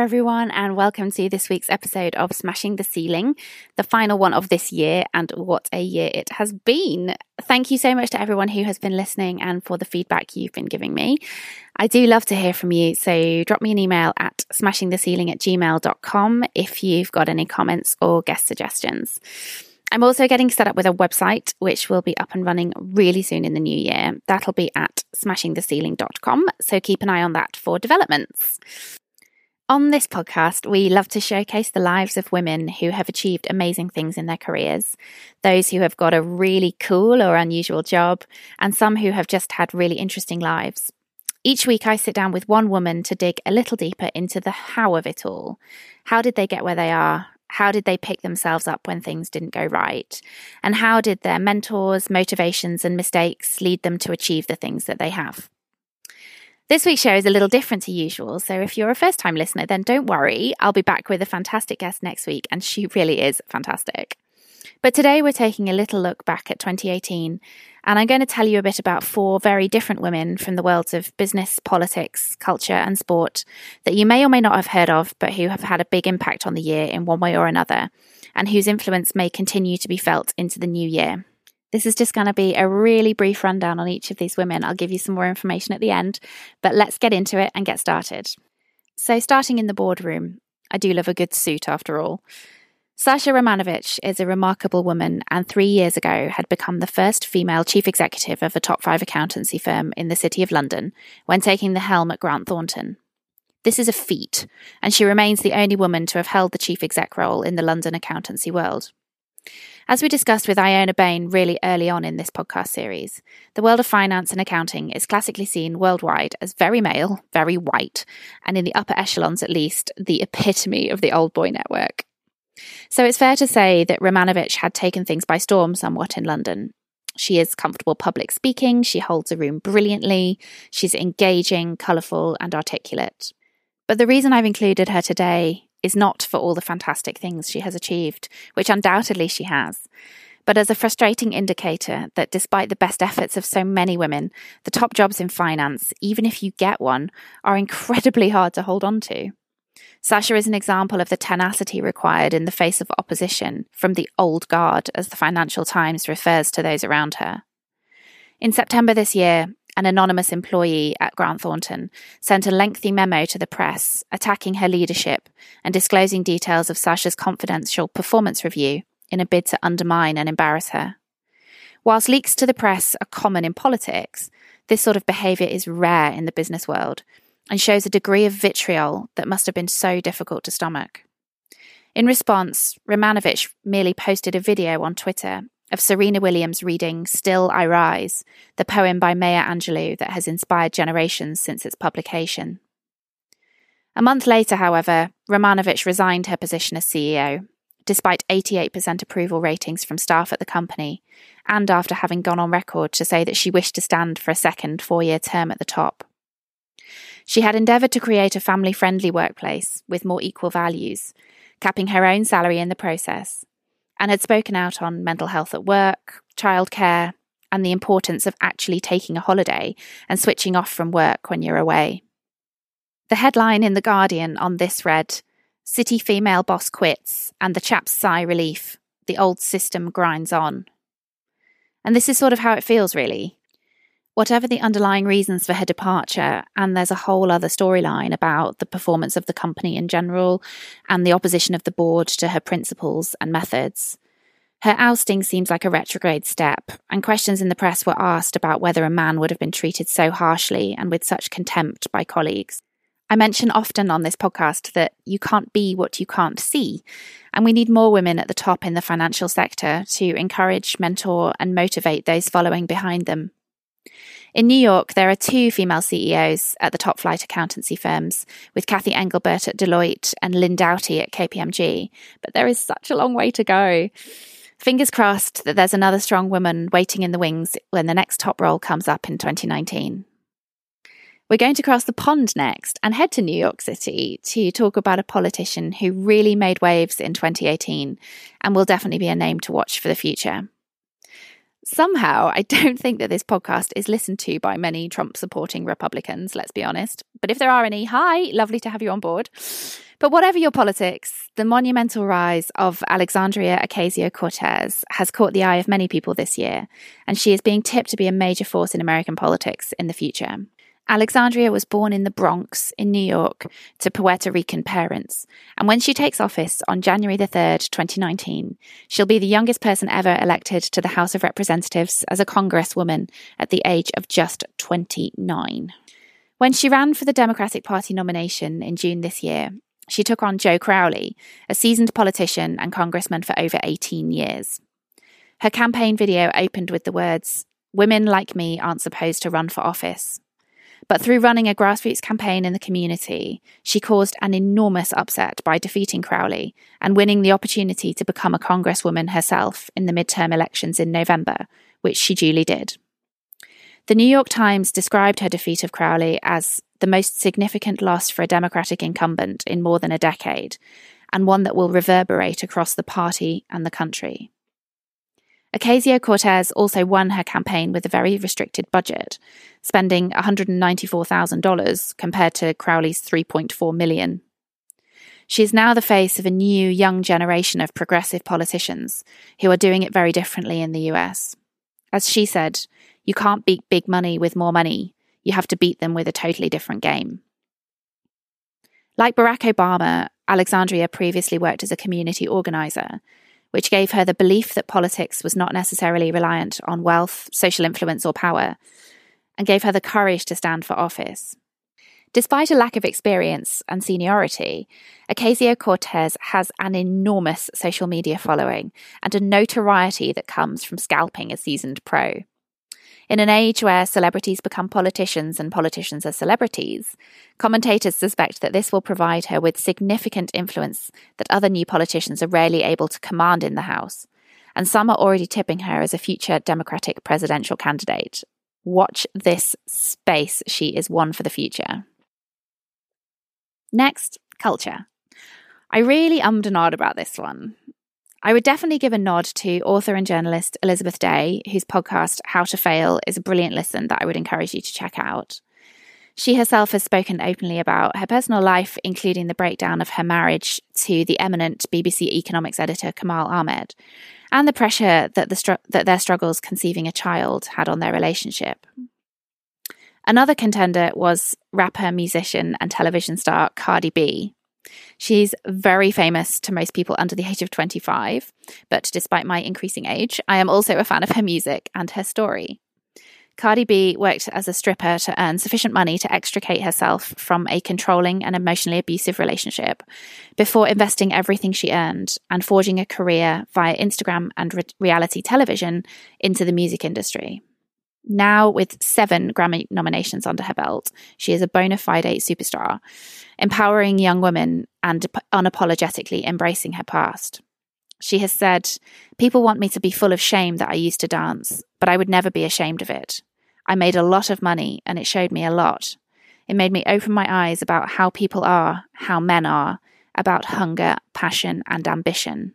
Everyone, and welcome to this week's episode of Smashing the Ceiling, the final one of this year, and what a year it has been. Thank you so much to everyone who has been listening and for the feedback you've been giving me. I do love to hear from you, so drop me an email at smashingtheceiling at gmail.com if you've got any comments or guest suggestions. I'm also getting set up with a website, which will be up and running really soon in the new year. That'll be at smashingtheceiling.com, so keep an eye on that for developments. On this podcast, we love to showcase the lives of women who have achieved amazing things in their careers, those who have got a really cool or unusual job, and some who have just had really interesting lives. Each week, I sit down with one woman to dig a little deeper into the how of it all. How did they get where they are? How did they pick themselves up when things didn't go right? And how did their mentors, motivations, and mistakes lead them to achieve the things that they have? This week's show is a little different to usual, so if you're a first time listener, then don't worry. I'll be back with a fantastic guest next week, and she really is fantastic. But today we're taking a little look back at 2018, and I'm going to tell you a bit about four very different women from the worlds of business, politics, culture, and sport that you may or may not have heard of, but who have had a big impact on the year in one way or another, and whose influence may continue to be felt into the new year. This is just going to be a really brief rundown on each of these women. I'll give you some more information at the end, but let's get into it and get started. So, starting in the boardroom, I do love a good suit after all. Sacha Romanovitch is a remarkable woman and three years ago had become the first female chief executive of a top five accountancy firm in the City of London when taking the helm at Grant Thornton. This is a feat, and she remains the only woman to have held the chief exec role in the London accountancy world. As we discussed with Iona Bain really early on in this podcast series, the world of finance and accounting is classically seen worldwide as very male, very white, and in the upper echelons at least, the epitome of the old boy network. So it's fair to say that Romanovitch had taken things by storm somewhat in London. She is comfortable public speaking, she holds a room brilliantly, she's engaging, colourful, and articulate. But the reason I've included her today is not for all the fantastic things she has achieved, which undoubtedly she has, but as a frustrating indicator that despite the best efforts of so many women, the top jobs in finance, even if you get one, are incredibly hard to hold on to. Sacha is an example of the tenacity required in the face of opposition from the old guard, as the Financial Times refers to those around her. In September this year, an anonymous employee at Grant Thornton, sent a lengthy memo to the press attacking her leadership and disclosing details of Sacha's confidential performance review in a bid to undermine and embarrass her. Whilst leaks to the press are common in politics, this sort of behaviour is rare in the business world and shows a degree of vitriol that must have been so difficult to stomach. In response, Romanovitch merely posted a video on Twitter of Serena Williams reading Still I Rise, the poem by Maya Angelou that has inspired generations since its publication. A month later, however, Romanovitch resigned her position as CEO, despite 88% approval ratings from staff at the company, and after having gone on record to say that she wished to stand for a second four year term at the top. She had endeavoured to create a family friendly workplace with more equal values, capping her own salary in the process, and had spoken out on mental health at work, childcare, and the importance of actually taking a holiday and switching off from work when you're away. The headline in The Guardian on this read City female boss quits, and the chap's sigh relief. The old system grinds on. And this is sort of how it feels, really whatever the underlying reasons for her departure, and there's a whole other storyline about the performance of the company in general and the opposition of the board to her principles and methods. Her ousting seems like a retrograde step, and questions in the press were asked about whether a man would have been treated so harshly and with such contempt by colleagues. I mention often on this podcast that you can't be what you can't see, and we need more women at the top in the financial sector to encourage, mentor, and motivate those following behind them. In New York, there are two female CEOs at the top flight accountancy firms, with Kathy Engelbert at Deloitte and Lynne Doughtie at KPMG, but there is such a long way to go. Fingers crossed that there's another strong woman waiting in the wings when the next top role comes up in 2019. We're going to cross the pond next and head to New York City to talk about a politician who really made waves in 2018 and will definitely be a name to watch for the future. Somehow, I don't think that this podcast is listened to by many Trump supporting Republicans, let's be honest. But if there are any, hi, lovely to have you on board. But whatever your politics, the monumental rise of Alexandria Ocasio Cortez has caught the eye of many people this year, and she is being tipped to be a major force in American politics in the future. Alexandria was born in the Bronx in New York to Puerto Rican parents, and when she takes office on January the 3rd, 2019, she'll be the youngest person ever elected to the House of Representatives as a congresswoman at the age of just 29. When she ran for the Democratic Party nomination in June this year, she took on Joe Crowley, a seasoned politician and congressman for over 18 years. Her campaign video opened with the words, Women like me aren't supposed to run for office. But through running a grassroots campaign in the community, she caused an enormous upset by defeating Crowley and winning the opportunity to become a congresswoman herself in the midterm elections in November, which she duly did. The New York Times described her defeat of Crowley as the most significant loss for a Democratic incumbent in more than a decade, and one that will reverberate across the party and the country. Ocasio Cortez also won her campaign with a very restricted budget, spending $194,000 compared to Crowley's 3.4 million. She is now the face of a new young generation of progressive politicians who are doing it very differently in the US. As she said, you can't beat big money with more money. You have to beat them with a totally different game. Like Barack Obama, Alexandria previously worked as a community organizer which gave her the belief that politics was not necessarily reliant on wealth, social influence, or power, and gave her the courage to stand for office. Despite a lack of experience and seniority, Ocasio Cortez has an enormous social media following and a notoriety that comes from scalping a seasoned pro. In an age where celebrities become politicians and politicians are celebrities, commentators suspect that this will provide her with significant influence that other new politicians are rarely able to command in the House. And some are already tipping her as a future Democratic presidential candidate. Watch this space. She is one for the future. Next, culture. I really ummed and ahed about this one. I would definitely give a nod to author and journalist Elizabeth Day, whose podcast, How to Fail, is a brilliant listen that I would encourage you to check out. She herself has spoken openly about her personal life, including the breakdown of her marriage to the eminent BBC economics editor Kamal Ahmed, and the pressure that, the str- that their struggles conceiving a child had on their relationship. Another contender was rapper, musician, and television star Cardi B, She's very famous to most people under the age of 25, but despite my increasing age, I am also a fan of her music and her story. Cardi B worked as a stripper to earn sufficient money to extricate herself from a controlling and emotionally abusive relationship before investing everything she earned and forging a career via Instagram and re- reality television into the music industry. Now, with seven Grammy nominations under her belt, she is a bona fide superstar, empowering young women and unapologetically embracing her past. She has said, People want me to be full of shame that I used to dance, but I would never be ashamed of it. I made a lot of money and it showed me a lot. It made me open my eyes about how people are, how men are, about hunger, passion, and ambition.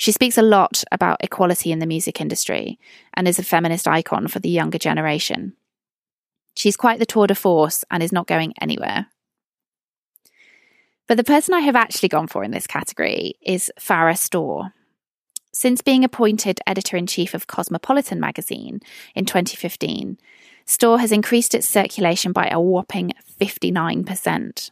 She speaks a lot about equality in the music industry and is a feminist icon for the younger generation. She's quite the tour de force and is not going anywhere. But the person I have actually gone for in this category is Farah Storr. Since being appointed editor in chief of Cosmopolitan magazine in 2015, Storr has increased its circulation by a whopping 59%.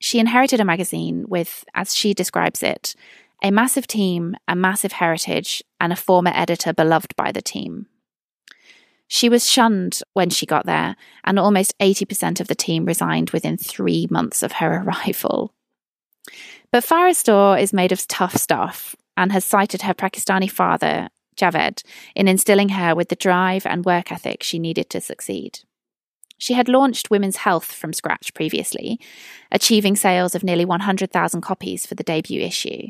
She inherited a magazine with, as she describes it, a massive team, a massive heritage, and a former editor beloved by the team. She was shunned when she got there, and almost 80% of the team resigned within three months of her arrival. But Farah Storr is made of tough stuff and has cited her Pakistani father, Javed, in instilling her with the drive and work ethic she needed to succeed. She had launched Women's Health from scratch previously, achieving sales of nearly 100,000 copies for the debut issue.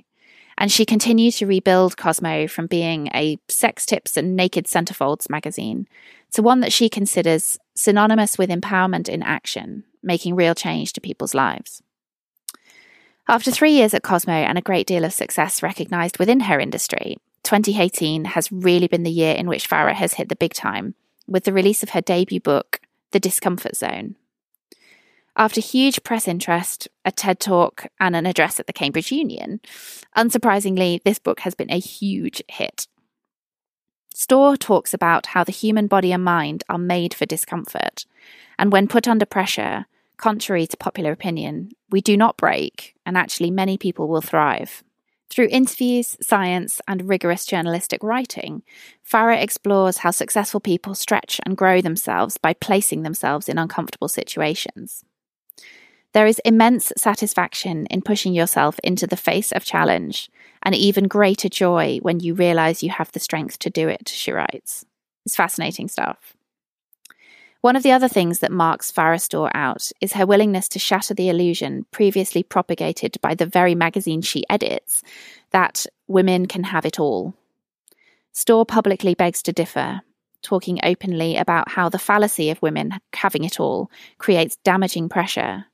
And she continued to rebuild Cosmo from being a sex tips and naked centerfolds magazine to one that she considers synonymous with empowerment in action, making real change to people's lives. After three years at Cosmo and a great deal of success recognized within her industry, 2018 has really been the year in which Farah has hit the big time with the release of her debut book, The Discomfort Zone. After huge press interest, a TED talk, and an address at the Cambridge Union, unsurprisingly, this book has been a huge hit. Storr talks about how the human body and mind are made for discomfort, and when put under pressure, contrary to popular opinion, we do not break, and actually, many people will thrive. Through interviews, science, and rigorous journalistic writing, Farah explores how successful people stretch and grow themselves by placing themselves in uncomfortable situations. There is immense satisfaction in pushing yourself into the face of challenge, and even greater joy when you realize you have the strength to do it, she writes. It's fascinating stuff. One of the other things that marks Farah Storr out is her willingness to shatter the illusion previously propagated by the very magazine she edits that women can have it all. Storr publicly begs to differ, talking openly about how the fallacy of women having it all creates damaging pressure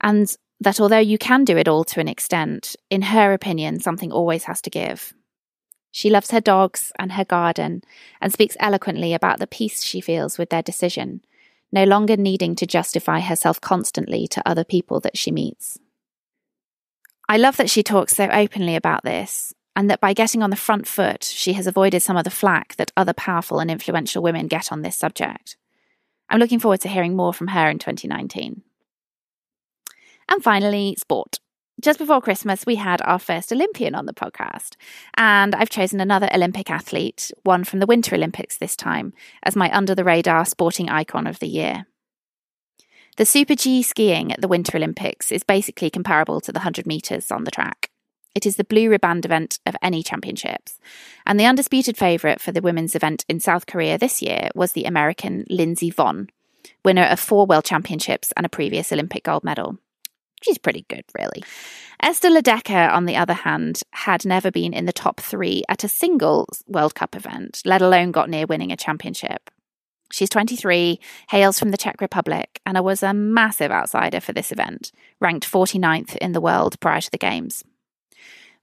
and that although you can do it all to an extent, in her opinion, something always has to give. She loves her dogs and her garden and speaks eloquently about the peace she feels with their decision, no longer needing to justify herself constantly to other people that she meets. I love that she talks so openly about this, and that by getting on the front foot, she has avoided some of the flack that other powerful and influential women get on this subject. I'm looking forward to hearing more from her in 2019. And finally, sport. Just before Christmas, we had our first Olympian on the podcast. And I've chosen another Olympic athlete, one from the Winter Olympics this time, as my under the radar sporting icon of the year. The Super G skiing at the Winter Olympics is basically comparable to the 100 metres on the track. It is the blue riband event of any championships. And the undisputed favourite for the women's event in South Korea this year was the American Lindsey Vonn, winner of four World Championships and a previous Olympic gold medal. She's pretty good, really. Esther Ledecka, on the other hand, had never been in the top three at a single World Cup event, let alone got near winning a championship. She's 23, hails from the Czech Republic, and was a massive outsider for this event, ranked 49th in the world prior to the Games.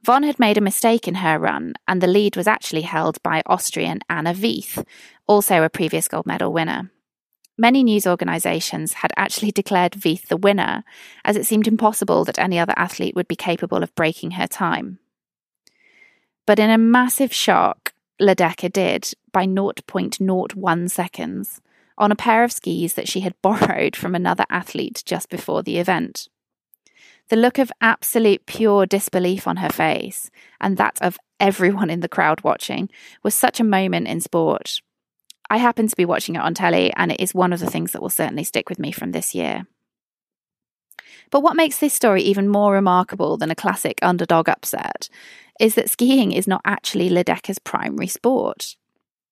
Vonn had made a mistake in her run, and the lead was actually held by Austrian Anna Veith, also a previous gold medal winner. Many news organisations had actually declared Veith the winner, as it seemed impossible that any other athlete would be capable of breaking her time. But in a massive shock, Ledecka did by 0.01 seconds on a pair of skis that she had borrowed from another athlete just before the event. The look of absolute pure disbelief on her face, and that of everyone in the crowd watching, was such a moment in sport I happen to be watching it on telly, and it is one of the things that will certainly stick with me from this year. But what makes this story even more remarkable than a classic underdog upset is that skiing is not actually Ledecka's primary sport.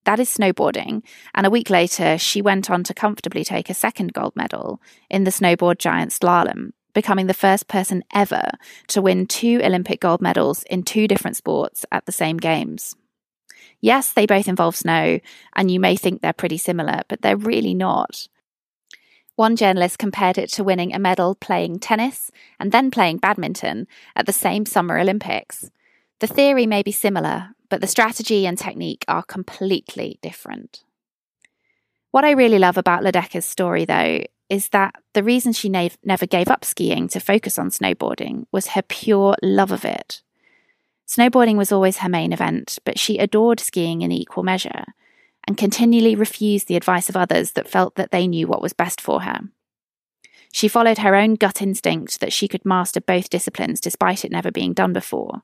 That is snowboarding, and a week later, she went on to comfortably take a second gold medal in the snowboard giant slalom, becoming the first person ever to win two Olympic gold medals in two different sports at the same Games. Yes, they both involve snow, and you may think they're pretty similar, but they're really not. One journalist compared it to winning a medal playing tennis and then playing badminton at the same Summer Olympics. The theory may be similar, but the strategy and technique are completely different. What I really love about Ledecka's story, though, is that the reason she never gave up skiing to focus on snowboarding was her pure love of it. Snowboarding was always her main event, but she adored skiing in equal measure and continually refused the advice of others that felt that they knew what was best for her. She followed her own gut instinct that she could master both disciplines despite it never being done before,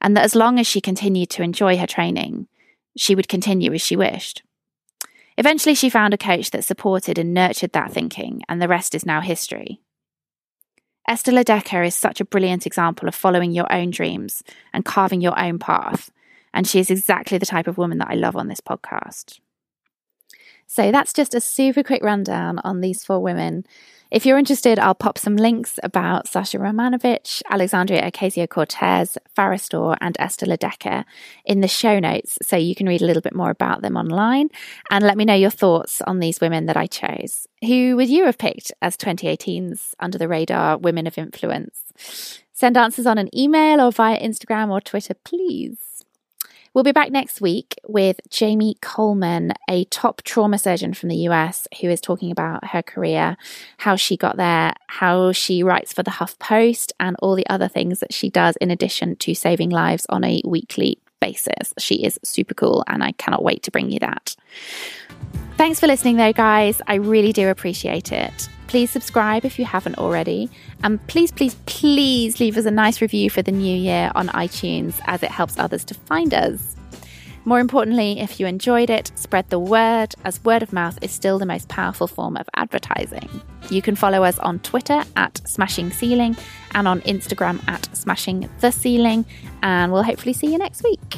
and that as long as she continued to enjoy her training, she would continue as she wished. Eventually, she found a coach that supported and nurtured that thinking, and the rest is now history. Esther Ledecka is such a brilliant example of following your own dreams and carving your own path. And she is exactly the type of woman that I love on this podcast. So that's just a super quick rundown on these four women. If you're interested, I'll pop some links about Sacha Romanovitch, Alexandria Ocasio Cortez, Farah and Esther Ledecka in the show notes so you can read a little bit more about them online and let me know your thoughts on these women that I chose. Who would you have picked as 2018's Under the Radar Women of Influence? Send answers on an email or via Instagram or Twitter, please. We'll be back next week with Jamie Coleman, a top trauma surgeon from the US, who is talking about her career, how she got there, how she writes for the Huff Post, and all the other things that she does in addition to saving lives on a weekly basis. She is super cool, and I cannot wait to bring you that. Thanks for listening, though, guys. I really do appreciate it. Please subscribe if you haven't already. And please, please, please leave us a nice review for the new year on iTunes as it helps others to find us. More importantly, if you enjoyed it, spread the word, as word of mouth is still the most powerful form of advertising. You can follow us on Twitter at Smashing Ceiling and on Instagram at Smashing the Ceiling, and we'll hopefully see you next week.